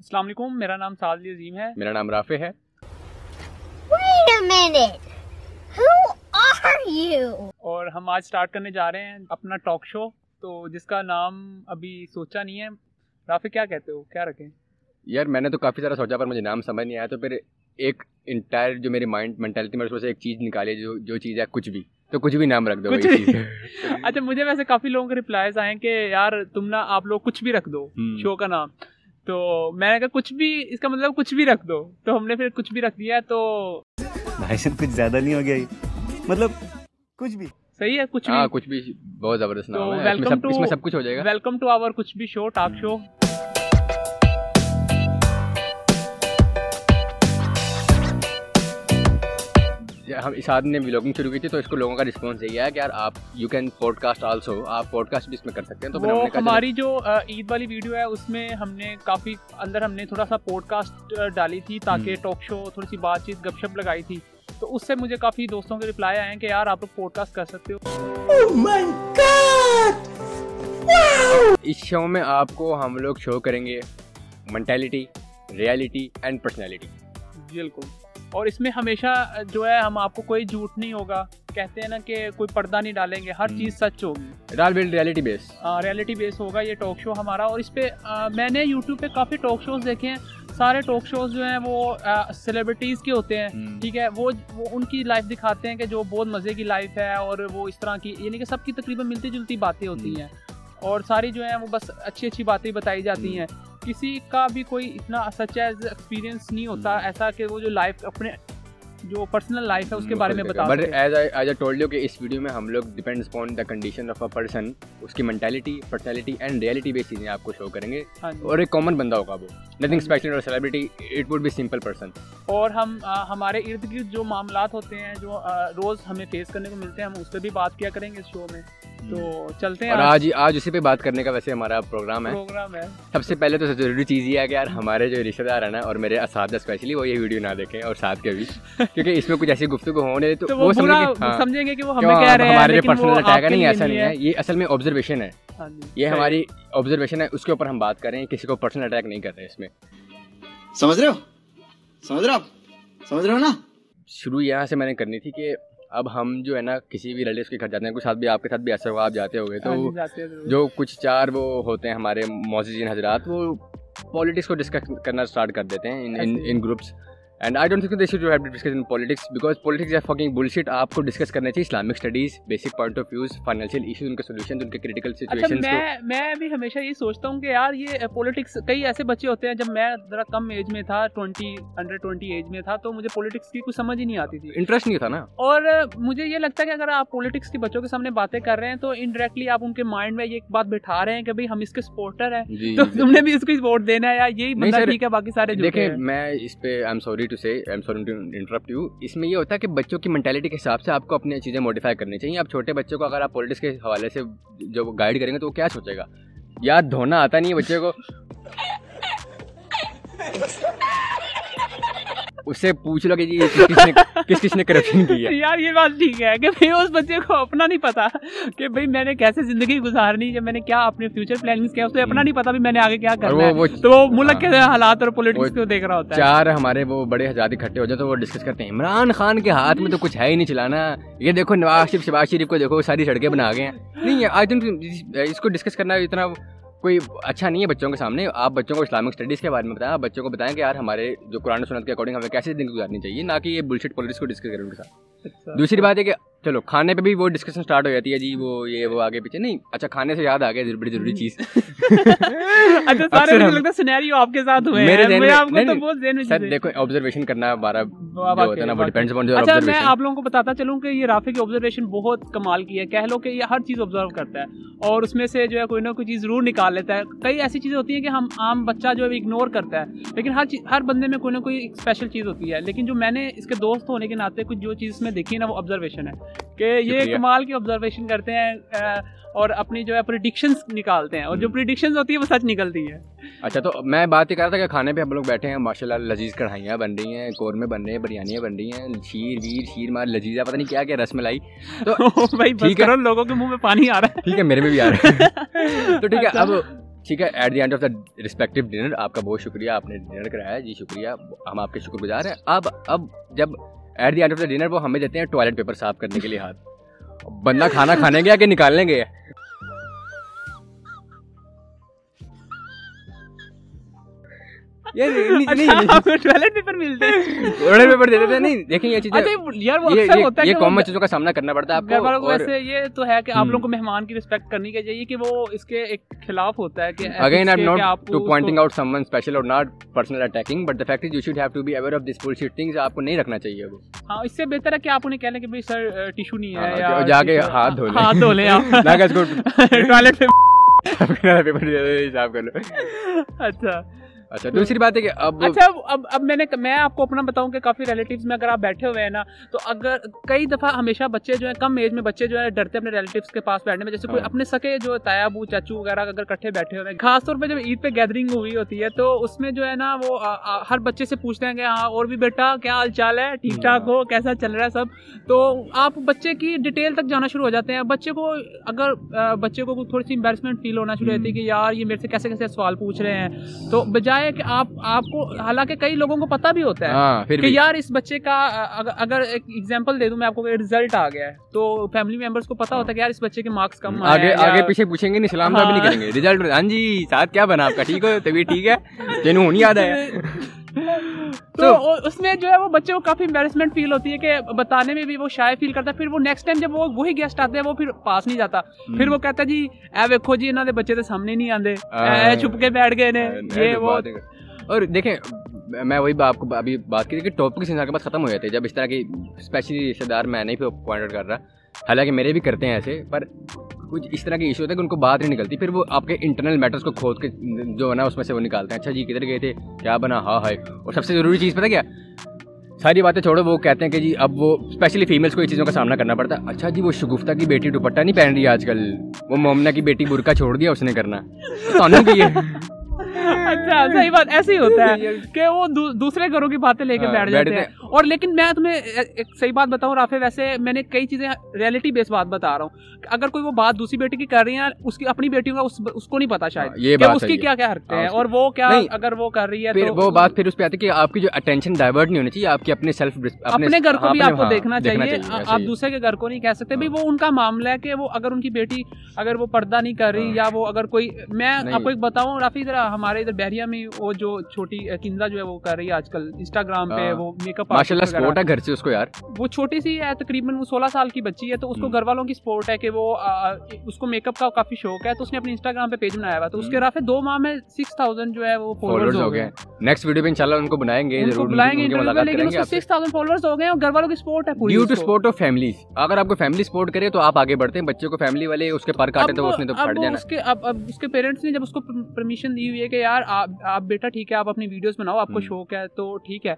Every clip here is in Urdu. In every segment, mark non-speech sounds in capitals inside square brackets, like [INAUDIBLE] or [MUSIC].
السلام علیکم میرا نام سعد عظیم ہے۔ میرا نام رافع ہے? اور ہم آج سٹارٹ کرنے جا رہے ہیں اپنا ٹاک شو تو جس کا نام ابھی سوچا نہیں ہے۔ رافع کیا کہتے ہو؟ کیا رکھیں؟ یار میں نے تو کافی سارا سوچا پر مجھے نام سمجھ نہیں آیا تو پھر ایک انٹائر جو میری مائنڈ مینٹیلٹی میں اس میں سے ایک چیز نکالی جو جو چیز ہے کچھ بھی۔ تو کچھ بھی نام رکھ دو کچھ بھی۔ چیز۔ [LAUGHS] اچھا مجھے ویسے کافی لوگوں کے ریپلائز آئے ہیں کہ یار تم نا آپ لوگ کچھ بھی رکھ دو۔ شو کا نام۔ تو میں نے کہا کچھ بھی اس کا مطلب کچھ بھی رکھ دو۔ تو ہم نے پھر کچھ بھی رکھ دیا تو بھائی صاحب کچھ زیادہ نہیں ہو گیا یہ۔ مطلب کچھ بھی۔ صحیح ہے کچھ ہاں بھی۔ کچھ بھی بہت زبردست نام ہے۔ اس میں سب کچھ ہو جائے گا۔ ویلکم ٹو آور کچھ بھی شو ٹاک شو ہم اس آدمی نے ولاگنگ شروع کی تھی تو اس کو لوگوں کا رسپانس یہی ہے کہ یار آپ you can podcast also آپ پوڈ کاسٹ بھی اس میں کر سکتے ہیں. تو ہماری جو عید والی ویڈیو ہے اس میں ہم نے کافی اندر ہم نے تھوڑا سا پوڈ کاسٹ ڈالی تھی تاکہ ٹاک شو تھوڑی سی بات چیت گپ شپ لگائی تھی۔ تو اس سے مجھے کافی دوستوں کے رپلائی آئے ہیں کہ یار آپ لوگ پوڈ کاسٹ کر سکتے ہو۔ اس شو میں آپ کو ہم لوگ شو کریں گے مینٹیلٹی ریالٹی اینڈ پرسنالٹی بالکل۔ اور اس میں ہمیشہ جو ہے ہم آپ کو کوئی جھوٹ نہیں ہوگا۔ کہتے ہیں نا کہ کوئی پردہ نہیں ڈالیں گے ہر۔ چیز سچ ہوگی۔ ریالٹی بیس ریالٹی بیس ہوگا یہ ٹاک شو ہمارا۔ اور اس پہ میں نے یوٹیوب پہ کافی ٹاک شوز دیکھے ہیں۔ سارے ٹاک شوز جو ہیں وہ سیلیبریٹیز کے ہوتے ہیں۔ ٹھیک ہے وہ ان کی لائف دکھاتے ہیں کہ جو بہت مزے کی لائف ہے اور وہ اس طرح کی یعنی کہ سب کی تقریباً ملتی جلتی باتیں ہوتی ہیں۔ اور ساری جو ہیں وہ بس اچھی اچھی باتیں بتائی جاتی ہیں۔ کسی کا بھی کوئی اتنا سچ ایکسپیرینس نہیں ہوتا ایسا کہ وہ جو لائف اپنے جو پرسنل لائف ہے اس کے بارے میں بتا but as as I told you کہ اس ویڈیو میں ہم لوگ depends upon the condition of a person اس کی mentality personality and reality base چیزیں آپ کو شو کریں گے۔ ہاں جی۔ اور ایک کامن بندہ ہوگا وہ۔ Nothing special or celebrity it would be simple person اور ہم ہمارے ارد گرد جو معاملات ہوتے ہیں جو روز ہمیں فیس کرنے کو ملتے ہیں ہم اس پہ بھی بات کیا کریں گے اس شو میں۔ تو چلتے ہیں اور آج آج اسی پہ بات کرنے کا ویسے ہمارا پروگرام ہے۔ پروگرام ہے۔ سب سے پہلے تو سب سے ضروری چیز یہ ہے کہ یار ہمارے جو رشتے دار ہیں نا اور میرے اساتذہ اسپیشلی وہ یہ ویڈیو نہ دیکھیں اور ساتھ کے بھی۔ کیونکہ اس میں کچھ ایسی گفتگو ہونے تو وہ سمجھیں ہاں، گے کہ وہ ہمیں کہہ رہے ہیں ہمارے پرسنل اٹیک ہے نہیں ایسا نہیں ہے۔ یہ اصل میں آبزرویشن ہے۔ ہاں جی، یہ۔ ہماری آبزرویشن ہے اس کے اوپر ہم بات کریں کسی کو پرسنل اٹیک نہیں کر رہے اس میں۔ سمجھ رہے ہو؟ سمجھ رہے ہو آپ؟ سمجھ رہے ہو نا؟ شروع یہاں سے میں نے کرنی تھی کہ اب ہم جو ہے نا کسی بھی ریلیٹیو کے گھر جاتے ہیں کچھ ساتھ بھی آپ کے ساتھ بھی ایسا ہوا آپ جاتے ہاں جی، تو ہیں ضرور۔ جو کچھ چار وہ ہوتے ہیں ہمارے موزین حضرات وہ پالیٹکس کو ڈسکس کرنا اسٹارٹ کر دیتے ہیں۔ ان groups and I don't think they should have discuss in politics because politics are fucking bullshit آپ کو ڈسکس کرنا چاہیے Islamic studies basic point of views financial issues ان کے سولوشن ان کے کریٹیکل اچھا سچویشنس کو میں میں بھی ہمیشہ یہ سوچتا ہوں کہ یار یہ پولیٹکس کئی ایسے بچے ہوتے ہیں جب میں ذرا کم ایج میں تھا ٹوئنٹی انڈر ٹوئنٹی ایج میں تھا تو مجھے پولیٹکس کی کچھ سمجھ ہی نہیں آتی تھی۔ انٹرسٹ نہیں تھا نا؟ اور مجھے یہ لگتا ہے کہ اگر آپ پولیٹکس کے بچوں کے سامنے باتیں کر رہے ہیں تو انڈائریکٹلی آپ ان کے مائنڈ میں یہ ایک بات بٹھا رہے ہیں کہ بھائی ہم اس کے سپورٹر ہیں۔ جی تو تم نے بھی اس کو ووٹ دینا ہے یا یہی بندہ ٹھیک ہے باقی سارے دیکھیں میں اس پہ آئی am sorry to say I am sorry interrupt you اس میں یہ ہوتا ہے کہ بچوں کی مینٹیلٹی کے حساب سے آپ کو اپنی چیزیں موڈیفائی کرنی چاہیے آپ چھوٹے بچوں کو اگر آپ پولیٹکس کے حوالے سے جو گائیڈ کریں گے تو وہ کیا سوچے گا یار دھونا آتا نہیں ہے بچے کو اس سے پوچھ لو کہ جی کس کس نے کس کس نے کرپشن کی ہے؟ یار یہ بات ٹھیک ہے کہ بھائی اس بچے کو اپنا نہیں پتا کہ بھائی میں نے کیسے زندگی گزارنی ہے میں نے کیا اپنے فیوچر پلاننگ کیا اسے اپنا نہیں پتا بھی میں نے آگے کیا کرنا ہے۔ تو وہ ملک کے حالات اور پولیٹکس کو دیکھ رہا ہوتا ہے۔ چار ہمارے وہ بڑے حضرات اکٹھے ہو جائے تو وہ ڈسکس کرتے ہیں۔ عمران خان کے ہاتھ میں تو کچھ ہے ہی نہیں چلانا۔ یہ دیکھو نواز شریف شباز شریف کو دیکھو ساری سڑکیں بنا گئے ہیں۔ نہیں آئی تھنک اس کو ڈسکس کرنا اتنا کوئی اچھا نہیں ہے بچوں کے سامنے آپ بچوں کو اسلامک اسٹڈیز کے بارے میں بتائیں آپ بچوں کو بتائیں کہ یار ہمارے جو قرآن سنت کے اکارڈنگ ہمیں کیسے دن گزارنی چاہیے نہ کہ یہ بلشٹ پالیٹکس کو ڈسکس کریں ان کے ساتھ اچھا۔ دوسری بات ہے کہ چلو کھانے پہ بھی وہ ڈسکشن اسٹارٹ ہو جاتی ہے جی وہ یہ وہ آگے پیچھے۔ نہیں اچھا کھانے سے یاد آ گیا بڑی ضروری چیز۔ [LAUGHS] اچھا سارے اکثر مجھے ہم- لگتا ہے سینیریو آپ کے ساتھ ہوئے میرے ہیں۔ ذہن میں میں- آپ کو نہیں، تو نہیں، بہت ذہن میں سر چیزیں- دیکھو آبزرویشن کرنا ہمارا جو واقعی، ہوتا ہے نا وہ واقعی۔ ڈیپینڈس اپون اچھا میں آپ لوگوں کو بتاتا چلوں کہ یہ رافع کی آبزرویشن بہت کمال کی ہے۔ کہہ لو کہ یہ ہر چیز آبزرو کرتا ہے اور اس میں سے جو ہے کوئی نہ کوئی چیز ضرور نکال لیتا ہے۔ کئی ایسی چیزیں ہوتی ہیں کہ ہم عام بچہ جو ہے اگنور کرتا ہے لیکن ہر ہر بندے میں کوئی نہ کوئی اسپیشل چیز ہوتی ہے۔ لیکن جو میں نے اس کے دوست ہونے کے ناطے کچھ جو چیز میں دیکھی ہے نا وہ آبزرویشن ہے۔ کہ یہ۔ کمال کی آبزرویشن کرتے ہیں اور اپنی جو ہے پریڈکشنس نکالتے ہیں اور جو۔ پریڈکشنز ہوتی ہے وہ سچ نکلتی ہے اچھا تو میں بات یہ کر رہا تھا کہ کھانے پہ ہم لوگ بیٹھے ہیں ماشاء اللہ لذیذ کڑھائیاں بن رہی ہیں قورمے بن رہے ہیں بریانیاں بن رہی ہیں شیر ویر شیر مار لذیذہ پتہ نہیں کیا کیا رس ملائی۔ تو [LAUGHS] بھائی بس ٹھیک ہے۔ کرو لوگوں کے منہ میں پانی آ رہا ٹھیک ہے میرے میں بھی آ رہا ہے۔ ہے تو ٹھیک ہے اب ٹھیک ہے at the end of the respective dinner آپ کا بہت شکریہ آپ نے ڈنر کرایا جی شکریہ ہم آپ کے شکر گزار ہیں۔ اب اب جب at the end of the dinner وہ ہمیں دیتے ہیں ٹوائلٹ پیپر صاف کرنے کے لیے ہاتھ۔ بندہ کھانا کھانے گیا کہ نکالنے گیا ٹوائلٹ پیپر ملتے ہیں ٹوائلٹ پیپر دیتے تھے نہیں دیکھیں یہ چیزیں۔ اچھا یار وہ یہ- اکثر یہ- ہوتا ہے یہ کہ وہ کامن چیزوں کا سامنا کرنا پڑتا ہے آپ والوں کو ویسے یہ تو ہے کہ آپ۔ لوگوں کو مہمان کی رسپیکٹ کرنی چاہیے کہ وہ اس کے ایک خلاف ہوتا ہے کہ again I not to pointing out someone special or not personal attacking but the fact is you should have to be aware of this bullshit آپ کو نہیں رکھنا چاہیے وہ۔ ہاں اس سے بہتر ہے کہ آپ انہیں کہہ لیں کہ بھائی سر ٹیشو نہیں ہاں، ہے کہ یا جا کے ہاتھ دھو لیں۔ ہاتھ دھو لیں آپ۔ ٹوائلٹ پہ پیپر حساب کر لو۔ اچھا۔ اچھا دوسری بات ہے کہ اب اچھا اب اب میں نے میں آپ کو اپنا بتاؤں کہ کافی ریلیٹیوز میں اگر آپ بیٹھے ہوئے ہیں نا تو اگر کئی دفعہ ہمیشہ بچے جو ہیں کم ایج میں بچے جو ہے ڈرتے ہیں اپنے ریلیٹیوز کے پاس بیٹھنے میں جیسے کوئی ہاں۔ اپنے سکے جو تایا ابو چاچو وغیرہ اگر کٹھے بیٹھے ہوئے ہیں خاص طور پہ جب عید پہ گیدرنگ ہوئی ہوتی ہے تو اس میں جو ہے نا وہ ہر بچے سے پوچھتے ہیں کہ ہاں اور بھی بیٹا کیا حال چال ہے؟ ٹھیک ٹھاک ہو؟ کیسا چل رہا ہے سب؟ تو آپ بچے کی ڈیٹیل تک جانا شروع ہو جاتے ہیں۔ بچے کو اگر بچے کو تھوڑی سی امبیرسمنٹ فیل ہونا شروع ہوتی ہے کہ یار یہ میرے سے کیسے کیسے سوال پوچھ رہے ہیں۔ تو بجائے کہ آپ آپ کو حالانکہ کئی لوگوں کو پتہ بھی ہوتا ہے ہاں کہ یار اس بچے کا اگر- ایک ایگزامپل دے دوں میں آپ کو رزلٹ آ گیا ہے تو فیملی ممبرس کو پتا ہوتا ہے کہ یار اس بچے کے مارکس کم آگے آگے پیچھے پوچھیں گے نہیں سلام بھی نہیں ہاں۔ کریں گے ریزلٹ ہاں جی ساتھ کیا بنا آپ کا؟ ٹھیک ہو تبھی ٹھیک ہے؟ تینوں ہونی یاد ہے [LAUGHS] تو اس میں جو ہے وہ بچے کو کافی امبیرسمنٹ فیل ہوتی ہے کہ بتانے میں بھی وہ شائع فیل کرتا ہے۔ پھر وہ نیکسٹ ٹائم جب وہ وہی گیسٹ آتے ہیں وہ پھر پاس نہیں جاتا۔ پھر وہ کہتا ہے جی اے ویکھو جی انہوں نے بچے تو سامنے نہیں آندے۔ اے چھپ کے بیٹھ گئے نے۔ یہ وہ اور دیکھیں میں وہی آپ کو ابھی بات کی تھی کہ ٹاپکس انسان کے پاس ختم ہو جاتے ہیں۔ جب اس طرح کی اسپیشلی رشتے دار میں نہیں پوائنٹ آؤٹ کر رہا۔ حالانکہ میرے بھی کرتے ہیں ایسے پر کچھ اس طرح کے ایشو ہوتے ہیں کہ ان کو بات نہیں نکلتی پھر وہ آپ کے انٹرنل میٹرس کو کھود کے جو ہے نا اس میں سے وہ نکالتے ہیں۔ اچھا جی کدھر گئے تھے؟ کیا بنا؟ ہاں ہائے۔ اور سب سے ضروری چیز پتہ کیا؟ ساری باتیں چھوڑو وہ کہتے ہیں کہ جی اب وہ اسپیشلی فیمیلس کو یہ چیزوں کا سامنا کرنا پڑتا۔ ہے اچھا جی وہ شگفتہ کی بیٹی دوپٹہ نہیں پہن رہی آج کل؟ وہ مومنہ کی بیٹی برقع چھوڑ دیا اس نے کرنا۔ [LAUGHS] اچھا صحیح بات ایسے ہی ہوتا ہے کہ وہ دو- دوسرے گھروں کی باتیں لے کے ہاں، بیٹھ جاتے ہیں۔ اور لیکن میں تمہیں ایک صحیح بات بتاؤں رافع ویسے میں نے کئی چیزیں ریئلٹی بیس بات بتا رہا ہوں اگر کوئی وہ بات دوسری بیٹی کی کر رہی ہے اس کی اپنی بیٹی کا اس کو نہیں پتا شاید ہاں، یہ کہ اس کی۔ کیا کیا حرکتیں ہاں، ہیں اور وہ کیا اگر وہ کر رہی ہے وہ بات پھر اس پہ آتی ہے کہ آپ کی جو اٹینشن ڈائیورٹ نہیں ہونی چاہیے آپ کی اپنے سیلف اپنے گھر کو بھی آپ کو دیکھنا ہاں، چاہیے آپ دوسرے کے گھر کو نہیں کہہ سکتے بھائی وہ ان کا معاملہ ہے کہ وہ اگر ان کی بیٹی اگر وہ پردہ نہیں کر رہی ہاں۔ یا وہ اگر کوئی میں۔ آپ کو ایک بتاؤں رافی ذرا ہمارے ادھر بحریہ میں وہ جو چھوٹی کنزا جو ہے وہ کر رہی ہے آج کل انسٹاگرام پہ ہاں۔ وہ میک اپ ماشاء اللہ سپورٹ ہے گھر سے اس کو یار وہ چھوٹی سی ہے تقریباً وہ سولہ سال کی بچی ہے تو اس کو۔ گھر والوں کی سپورٹ ہے کہ وہ اس کو میک اپ کا کافی شوق ہے تو اس نے اپنے انسٹاگرام پہ پیج بنایا ہوا تو اس کے ہم۔ رافع دو ماہ میں سکس تھاؤزینڈ جو ہے وہ فالوورز ہو گئے نیکسٹ ویڈیو میں انشاءاللہ ان کو بنائیں گے ضرور بلائیں گے لیکن اس سکس تھاؤزینڈ فالوورز ہو گئے اور گھر والوں کی سپورٹ ہے پوری due to. Support of families اگر آپ کو فیملی سپورٹ کرے تو آپ آگے بڑھتے ہیں بچے کو فیملی والے اس کے پر کاٹے تو اس نے تو پھٹ وہ جانا اس کے اب اب اس کے پیرنٹس نے جب اس کو پرمیشن دی ہوئی ہے کہ یار آپ آپ بیٹا ٹھیک ہے آپ اپنی ویڈیوز بناؤ آپ کو۔ شوق ہے تو ٹھیک ہے۔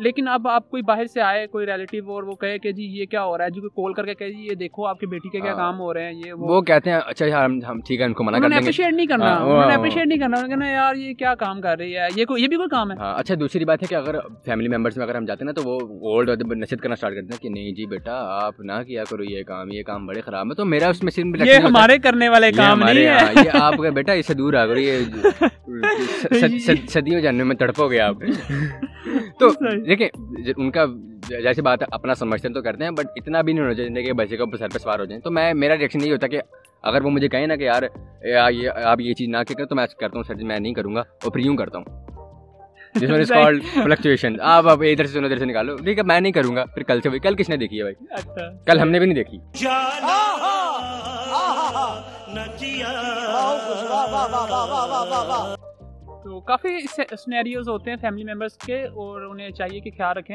لیکن اب آپ کوئی باہر سے آئے کوئی ریلیٹیو اور وہ کہے کہ جی یہ کیا ہو رہا ہے جو کال کر کے کہے جی یہ دیکھو آپ کی بیٹی کے کیا ہاں۔ کام ہو رہے ہیں یہ وہ کہتے ہیں اچھا یار ہم ٹھیک ہے ان کو منع انہوں کر نے دیں گے اپریشیٹ نہیں کرنا ہاں، انہوں نے اپریشیٹ نہیں کرنا انہوں نے کہنا یار یہ کیا کام کر رہی ہے یہ کوئی یہ بھی کوئی کام ہے۔ ہاں اچھا دوسری بات ہے کہ اگر فیملی ممبرس میں اگر ہم جاتے ہیں نا تو وہ اولڈ نصیحت کرنا اسٹارٹ کرتے ہیں کہ نہیں جی بیٹا آپ نہ کیا کرو یہ کام یہ کام بڑے خراب ہے تو میرا اس میں صرف یہ ہمارے کرنے والے کام نہیں ہے۔ ہاں، یہ آپ کا بیٹا اس سے دور آ کرو یہ [LAUGHS] صد- صد- صدیوں جاننے میں تڑپو گے آپ۔ [LAUGHS] تو دیکھیں ان کا جیسی بات اپنا سمجھتے ہیں تو کرتے ہیں بٹ اتنا بھی نہیں ہونا چاہیے کہ بچے کو سر پہ سوار ہو جائیں۔ تو میں میرا ریئیکشن یہ ہوتا کہ اگر وہ مجھے کہیں نا کہ یار آپ یہ چیز نہ کریں تو میں کرتا ہوں سر جی میں نہیں کروں گا اور پھر یوں کرتا ہوں۔ جس میں کالڈ فلکچویشن آپ اب ادھر سے سنو ادھر سے نکالو ٹھیک ہے میں نہیں کروں گا پھر کل سے کل کس نے دیکھی ہے بھائی اچھا کل ہم نے بھی نہیں دیکھی تو کافی سنیریوز ہوتے ہیں فیملی ممبرس کے اور انہیں چاہیے کہ خیال رکھیں۔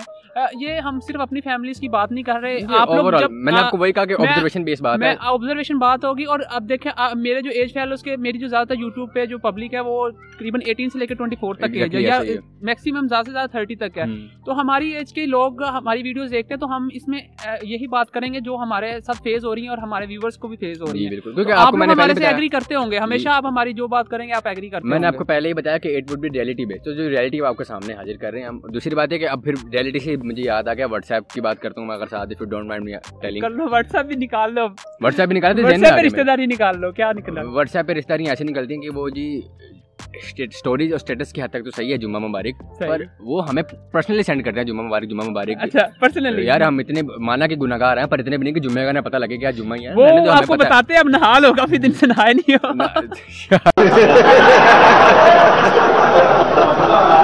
یہ ہم صرف اپنی فیملیز کی بات نہیں کر رہے۔ آپ لوگ جب میں نے آپ کو وہی کہا کہ آبزرویشن بیس بات میں ہے آبزرویشن بات ہوگی اور اب دیکھیں میرے جو ایج فیلوز کے میری جو زیادہ تر یوٹیوب پہ جو پبلک ہے وہ تقریباً ایٹین سے لے کے ٹوئنٹی فور تک ہے یا ہے۔ میکسیمم زیادہ سے زیادہ تھرٹی تک ہے۔ تو ہماری ایج کے لوگ ہماری ویڈیوز دیکھتے ہیں تو ہم اس میں یہی بات کریں گے جو ہمارے ساتھ فیز ہو رہی ہیں اور ہمارے ویورس کو بھی فیز ہو رہی جی ہیں۔ کیونکہ آپ ہمارے پہلے سے ایگری کرتے ہوں گے ہمیشہ آپ ہماری جو بات کریں گے آپ ایگری کرتے میں نے آپ کو پہلے ہی بتایا کہ it would be reality base تو جو ریئلٹی آپ کے سامنے حاضر کر رہے ہیں ہم دوسری بات ہے کہ اب پھر ریئلٹی سے مجھے یاد آ گیا واٹس ایپ کی بات کرتا ہوں میں اگر ساتھ پھر ڈونٹ مائنڈ ٹیلنگ کر لو واٹس ایپ بھی نکال لو۔ واٹس ایپ بھی نکالتے واٹس ایپ پہ رشتے داری نکال لو کیا نکلا؟ واٹس ایپ پہ رشتے داریاں ایسے نکلتی ہیں کہ وہ جی اسٹوریز اور اسٹیٹس کی حد تک تو صحیح ہے جمعہ مبارک۔ پر وہ ہمیں پرسنلی سینڈ کرتے ہیں جمعہ مبارک جمعہ مبارک۔ اچھا یار ہم اتنے مانا کہ گناہ گار ہیں پر اتنے بھی نہیں کہ جمعہ کا نہ پتہ لگے کہ جمعہ ہی ہے۔ آپ کو بتاتے ہیں اب نہا لو کافی دن سے نہائے نہیں ہو۔ [LAUGHS]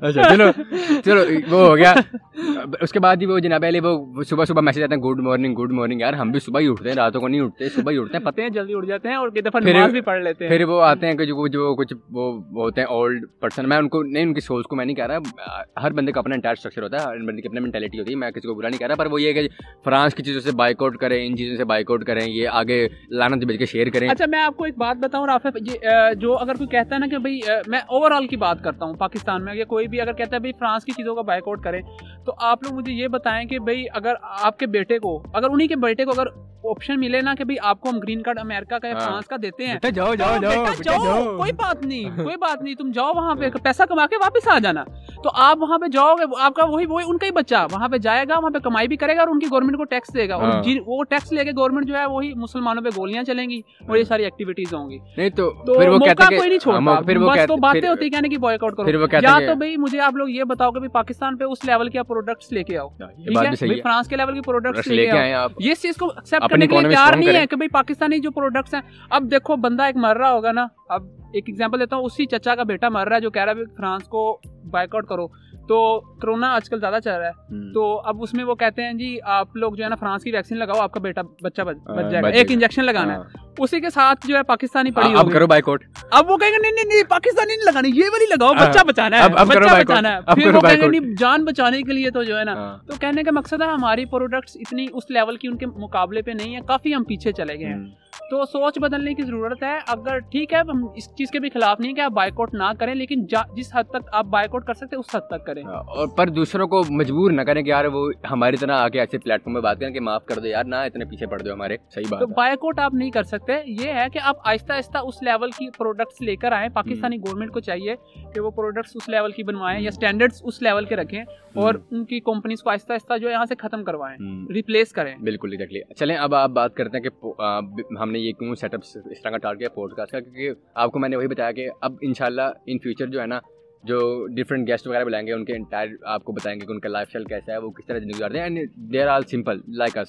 اچھا چلو چلو وہ ہو گیا۔ اس کے بعد ہی وہ جناب علی وہ صبح صبح میسج آتے ہیں گڈ مارننگ گڈ مارننگ یار ہم بھی صبح ہی اٹھتے ہیں راتوں کو نہیں اٹھتے صبح ہی اٹھتے ہیں پتہ ہیں جلدی اٹھ جاتے ہیں اور کئی دفعہ نماز بھی پڑھ لیتے ہیں۔ پھر وہ آتے ہیں کہ جو جو کچھ وہ ہوتے ہیں اولڈ پرسن میں ان کو نہیں ان کی سوچ کو میں نہیں کہہ رہا ہر بندے کا اپنا انٹائر اسٹرکچر ہوتا ہے ہر بندے کی اپنی مینٹیلٹی ہوتی ہے میں کسی کو برا نہیں کہہ رہا پر وہ یہ کہ فرانس کی چیزوں سے بائک آؤٹ کریں ان چیزوں سے بائک آؤٹ کریں یہ آگے لانت بھیج کے شیئر کریں۔ اچھا میں آپ کو ایک بات بتاؤں رافع جو اگر کوئی کہتا ہے نا کہ بھائی میں اوور آل کی بات کرتا ہوں پاکستان میں یا کوئی بھی اگر کہتا ہے بھائی فرانس کی چیزوں کا بائک آؤٹ کریں، تو آپ لوگ مجھے یہ بتائیں کہ بھائی اگر آپ کے بیٹے کو، اگر انہیں کے بیٹے کو اگر آپشن ملے نا کہ بھائی آپ کو ہم گرین کارڈ امریکہ کا یا فرانس کا دیتے ہیں۔ جاؤ جاؤ جاؤ کوئی بات نہیں [LAUGHS] کوئی بات نہیں تم جاؤ وہاں پہ پیسہ کما کے واپس آ جانا۔ تو آپ وہاں پہ جاؤ گے آپ کا وہی وہی ان کا ہی بچہ وہاں پہ جائے گا وہاں پہ کمائی بھی کرے گا اور ان کی گورنمنٹ کو ٹیکس دے گا۔ اور وہ ٹیکس لے کے گورنمنٹ جو ہے وہی مسلمانوں پہ گولیاں چلیں گی اور یہ ساری ایکٹیویٹیز ہوں گی۔ نہیں تو پھر وہ کہتے ہیں کوئی نہیں چھوڑتا۔ پھر وہ تو باتیں ہوتی کہنے کی بوائک آؤٹ کرو۔ یا تو بھائی مجھے آپ لوگ یہ بتاؤ کہ پاکستان پہ اس لیول کے پروڈکٹس لے کے آؤ۔ ٹھیک ہے؟ فرانس کے لیول کے پروڈکٹس لے کے آؤ۔ یہ چیز کو ایکسپٹ کرنے کے لیے تیار نہیں ہے کہ بھائی پاکستانی جو پروڈکٹس ہیں اب دیکھو بندہ ایک مر رہا ہوگا نا۔ اب ایک ایگزامپل دیتا ہوں اسی چچا کا بیٹا مر رہا ہے جو کہہ رہا ہے فرانس کو بائک آؤٹ کرو۔ تو کرونا آج کل زیادہ چل رہا ہے۔ تو اب اس میں وہ کہتے ہیں جی آپ لوگ جو ہے نا فرانس کی ویکسین لگاؤ آپ کا بیٹا بچہ بچ جائے گا۔ ایک انجیکشن لگانا ہے۔ اسی کے ساتھ جو ہے پاکستانی پڑی اب کرو بائک آؤٹ اب وہ کہیں گے نہیں نہیں نہیں پاکستانی نہیں لگانی یہ والی لگاؤ بچہ بچانا ہے بچہ بچانا ہے۔ پھر وہ کہیں گے نہیں جان بچانے کے لیے تو جو ہے نا۔ تو کہنے کا مقصد ہے ہماری پروڈکٹس اتنی اس لیول کی ان کے مقابلے پہ نہیں ہے کافی ہم پیچھے چلے گئے ہیں۔ تو سوچ بدلنے کی ضرورت ہے۔ اگر ٹھیک ہے ہم اس چیز کے بھی خلاف نہیں کہ آپ آؤٹ نہ کریں لیکن جس حد تک آپ آؤٹ کر سکتے اس حد تک کریں۔ اور پر دوسروں کو مجبور نہ کریں کہ یار وہ ہماری طرح آ کے ایسے پلیٹ فارم پہ بات کریں کہ معاف کر دو یار نہ اتنے پیچھے پڑ دو ہمارے۔ صحیح بات تو آؤٹ آپ نہیں کر سکتے۔ یہ ہے کہ آپ آہستہ آہستہ اس لیول کی پروڈکٹس لے کر آئیں۔ پاکستانی گورنمنٹ کو چاہیے کہ وہ پروڈکٹس اس لیول کی بنوائیں یا اسٹینڈرڈس اس لیول کے رکھیں اور ان کی کمپنیز کو آہستہ آہستہ جو یہاں سے ختم کروائیں۔ ریپلیس کریں۔ بالکل ایگزیکٹلی چلیں اب آپ بات کرتے ہیں کہ ہم نے یہ کیوں سیٹ اپ اس طرح کا ٹارٹ کیا پوڈ کاسٹ کا؟ کیونکہ آپ کو میں نے وہی بتایا کہ اب ان شاء اللہ ان فیوچر جو ہے نا جو ڈفرینٹ گیسٹ وغیرہ بلائیں گے ان کے انٹائر آپ کو بتائیں گے کہ ان کا لائف اسٹائل کیسا ہے وہ کس طرح زندگی گزارتے ہیں and they are all simple like us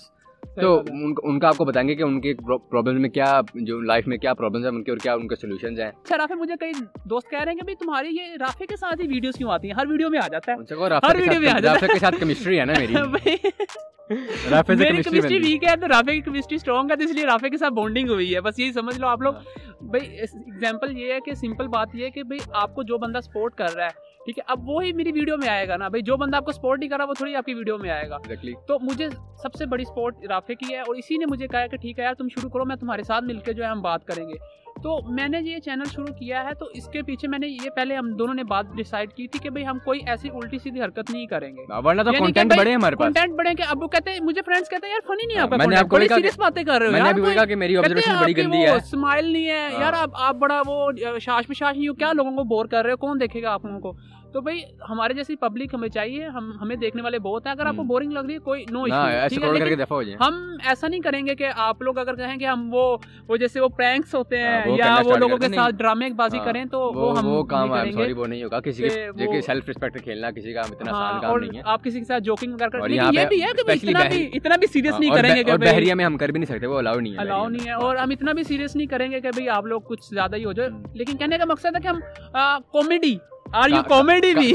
تو ان کا آپ کو بتائیں گے کہ ان کے پرابلم میں کیا جو لائف میں کیا پرابلمس ہیں ان کے اور کیا ان کے سولوشنز ہیں۔ اچھا رافع مجھے کئی دوست کہہ رہے ہیں کہ بھائی تمہاری یہ رافع کے ساتھ ہی ویڈیوز کیوں آتی ہیں؟ ہر ویڈیو میں آ جاتا ہے۔ ہر ویڈیو میں آ جاتا ہے۔ رافع کے ساتھ کیمسٹری ہے نا میری۔ [LAUGHS] رافع سے کیمسٹری ویک ہے تو رافع کی کیمسٹری اسٹرانگ ہے تو اس لیے رافع کے ساتھ بونڈنگ ہوئی ہے۔ بس یہی سمجھ لو آپ لوگ۔ بھائی ایگزامپل یہ ہے کہ سمپل بات یہ ہے کہ بھائی آپ کو جو بندہ سپورٹ کر رہا ہے ٹھیک ہے؟ اب وہی میری ویڈیو میں آئے گا نا۔ بھائی جو بندہ آپ کو سپورٹ نہیں کر رہا وہ تھوڑی آپ کی ویڈیو میں آئے گا۔ تو مجھے سب سے بڑی سپورٹ رافع کی ہے اور اسی نے مجھے کہا کہ ٹھیک ہے یار تم شروع کرو میں تمہارے ساتھ مل کے جو ہے ہم بات کریں گے۔ تو میں نے یہ چینل شروع کیا ہے تو اس کے پیچھے میں نے یہ پہلے ہم دونوں نے بات ڈیسائیڈ کی تھی کہ بھائی ہم کوئی ایسی الٹی سیدھی حرکت نہیں کریں گے۔ ورنہ تو کنٹینٹ بڑے ہمارے پاس۔ کنٹینٹ بڑے کہ اب وہ کہتے ہیں مجھے فرینڈس کہتے ہیں یار فنی نہیں آپ کا میں نے آپ کو سیریس باتیں کر رہے ہو۔ میں نے ابھی کہا کہ میری آبزرویشن بڑی گندی ہے۔ اسمائل نہیں ہے۔ یار آپ آپ بڑا وہ شاش پشاش نہیں ہو کیا لوگوں کو بور کر رہے ہو؟ کون دیکھے گا آپ لوگوں کو؟ تو بھائی ہمارے جیسی پبلک ہمیں چاہیے ہم ہمیں دیکھنے والے بہت ہیں۔ اگر آپ کو بورنگ لگ رہی ہے کوئی نو ایشو ہم ایسا نہیں کریں گے کہ آپ لوگ اگر کہیں کہ ہم وہ وہ جیسے وہ پرینکس ہوتے ہیں یا وہ لوگوں کے ساتھ ڈرامے بازی کریں تو وہ ہم کام سوری وہ نہیں ہوگا۔ کسی کے سیلف رسپیکٹ کھیلنا کسی کا اتنا آسان کام نہیں ہے۔ آپ کسی کے ساتھ جوکنگ کر لیکن یہ بھی ہے کہ اتنا بھی اتنا بھی سیریس نہیں کریں گے کہ بحریہ میں ہم کر بھی نہیں سکتے وہ الاؤ نہیں ہے الاؤ نہیں ہے اور ہم اتنا بھی سیریس نہیں کریں گے کہ بھائی آپ لوگ کچھ زیادہ ہی ہو جائے۔ لیکن کہنے کا مقصد ہے کہ ہم کامیڈی آر یو کامیڈی بھی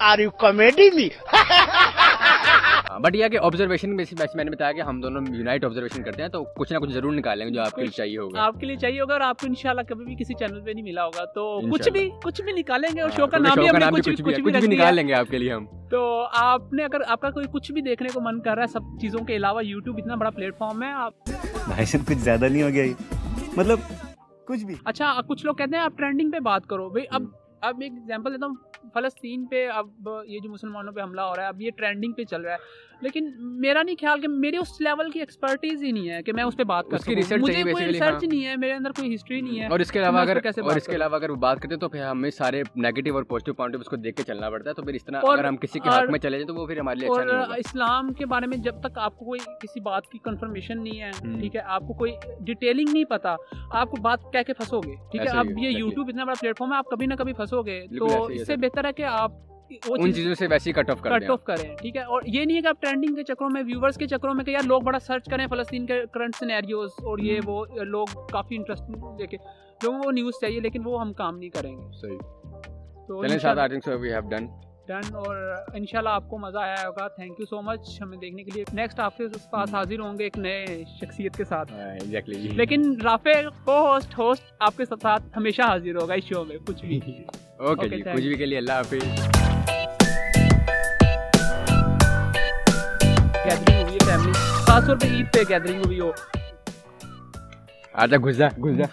آر یو کامیڈی بھی بٹ یہ کہ آبزرویشن میں میں نے بتایا کہ ہم دونوں یونائٹ آبزرویشن کرتے ہیں تو کچھ نہ کچھ ضرور نکالیں گے جو آپ کے لیے چاہیے ہوگا آپ کے لیے چاہیے ہوگا اور آپ کو انشاءاللہ کبھی بھی کسی چینل پہ نہیں ملا ہوگا تو کچھ بھی کچھ بھی نکالیں گے اور شو کا نام بھی کچھ بھی نکال لیں گے آپ کے لیے ہم تو آپ نے اگر آپ کا کوئی کچھ بھی دیکھنے کو من کر رہا ہے سب چیزوں کے علاوہ یوٹیوب اتنا بڑا پلیٹ فارم ہے آپ کچھ زیادہ نہیں ہو گیا مطلب کچھ بھی اچھا کچھ لوگ کہتے ہیں آپ ٹرینڈنگ پہ بات کرو بھائی اب اب ایک ایگزامپل دیتا ہوں فلسطین پہ اب یہ جو مسلمانوں پہ حملہ ہو رہا ہے اب یہ ٹرینڈنگ پہ چل رہا ہے۔ لیکن میرا نہیں خیال کہ میرے اس لیول کی ایکسپرٹیز ہی نہیں ہے کہ میں اس پہ بات کر سکوں۔ مجھے کوئی ریسرچ ہاں۔ نہیں ہے میرے اندر کوئی ہسٹری نہیں ہے۔ اور اس کے علاوہ اگر اور اس کے علاوہ اگر بات کرتے ہیں تو پھر ہمیں سارے نیگیٹو اور پازیٹیو پوائنٹ اس کو دیکھ کے چلنا پڑتا ہے۔ تو پھر اس طرح اگر ہم کسی کے حق میں چلے جائیں تو وہ پھر ہمارے لیے اچھا اور اسلام کے بارے میں جب تک آپ کو کوئی کسی بات کی کنفرمیشن نہیں ہے ٹھیک ہے؟ آپ کو کوئی ڈیٹیلنگ نہیں پتا آپ کو بات کہہ کے پھنسو گے ٹھیک ہے؟ اب یہ یوٹیوب اتنا بڑا پلیٹفارم ہے آپ کبھی نہ کبھی پھنسو ہو گے تو اس سے بہتر ہے کہ آپ ان چیزوں سے ویسے ہی کٹ آف کٹ آف کریں ٹھیک ہے؟ اور یہ نہیں ہے کہ آپ ٹرینڈنگ کے چکروں میں ویورس کے چکروں میں کہ یار لوگ بڑا سرچ کریں فلسطین کے کرنٹ سینیریوز اور یہ وہ لوگ کافی انٹرسٹ دیکھیں۔ کے لوگوں کو نیوز چاہیے لیکن وہ ہم کام نہیں کریں گے۔ صحیح۔ تو ڈن اور انشاءاللہ آپ کو مزہ آیا ہوگا. تھینک یو سو مچ ہمیں دیکھنے کے لیے نیکسٹ آپ کے پاس حاضر ہوں گے ایک نئے شخصیت کے ساتھ. ہاں، لیکن رافیل کو ہوسٹ ہوسٹ آپ کے ساتھ ہمیشہ حاضر ہوگا اس شو میں. کچھ بھی. [LAUGHS] اوکے جی کچھ بھی کے لیے اللہ حافظ. خاص طور پہ عید پہ گیدرنگ ہوئی ہو. آجا گزا گزا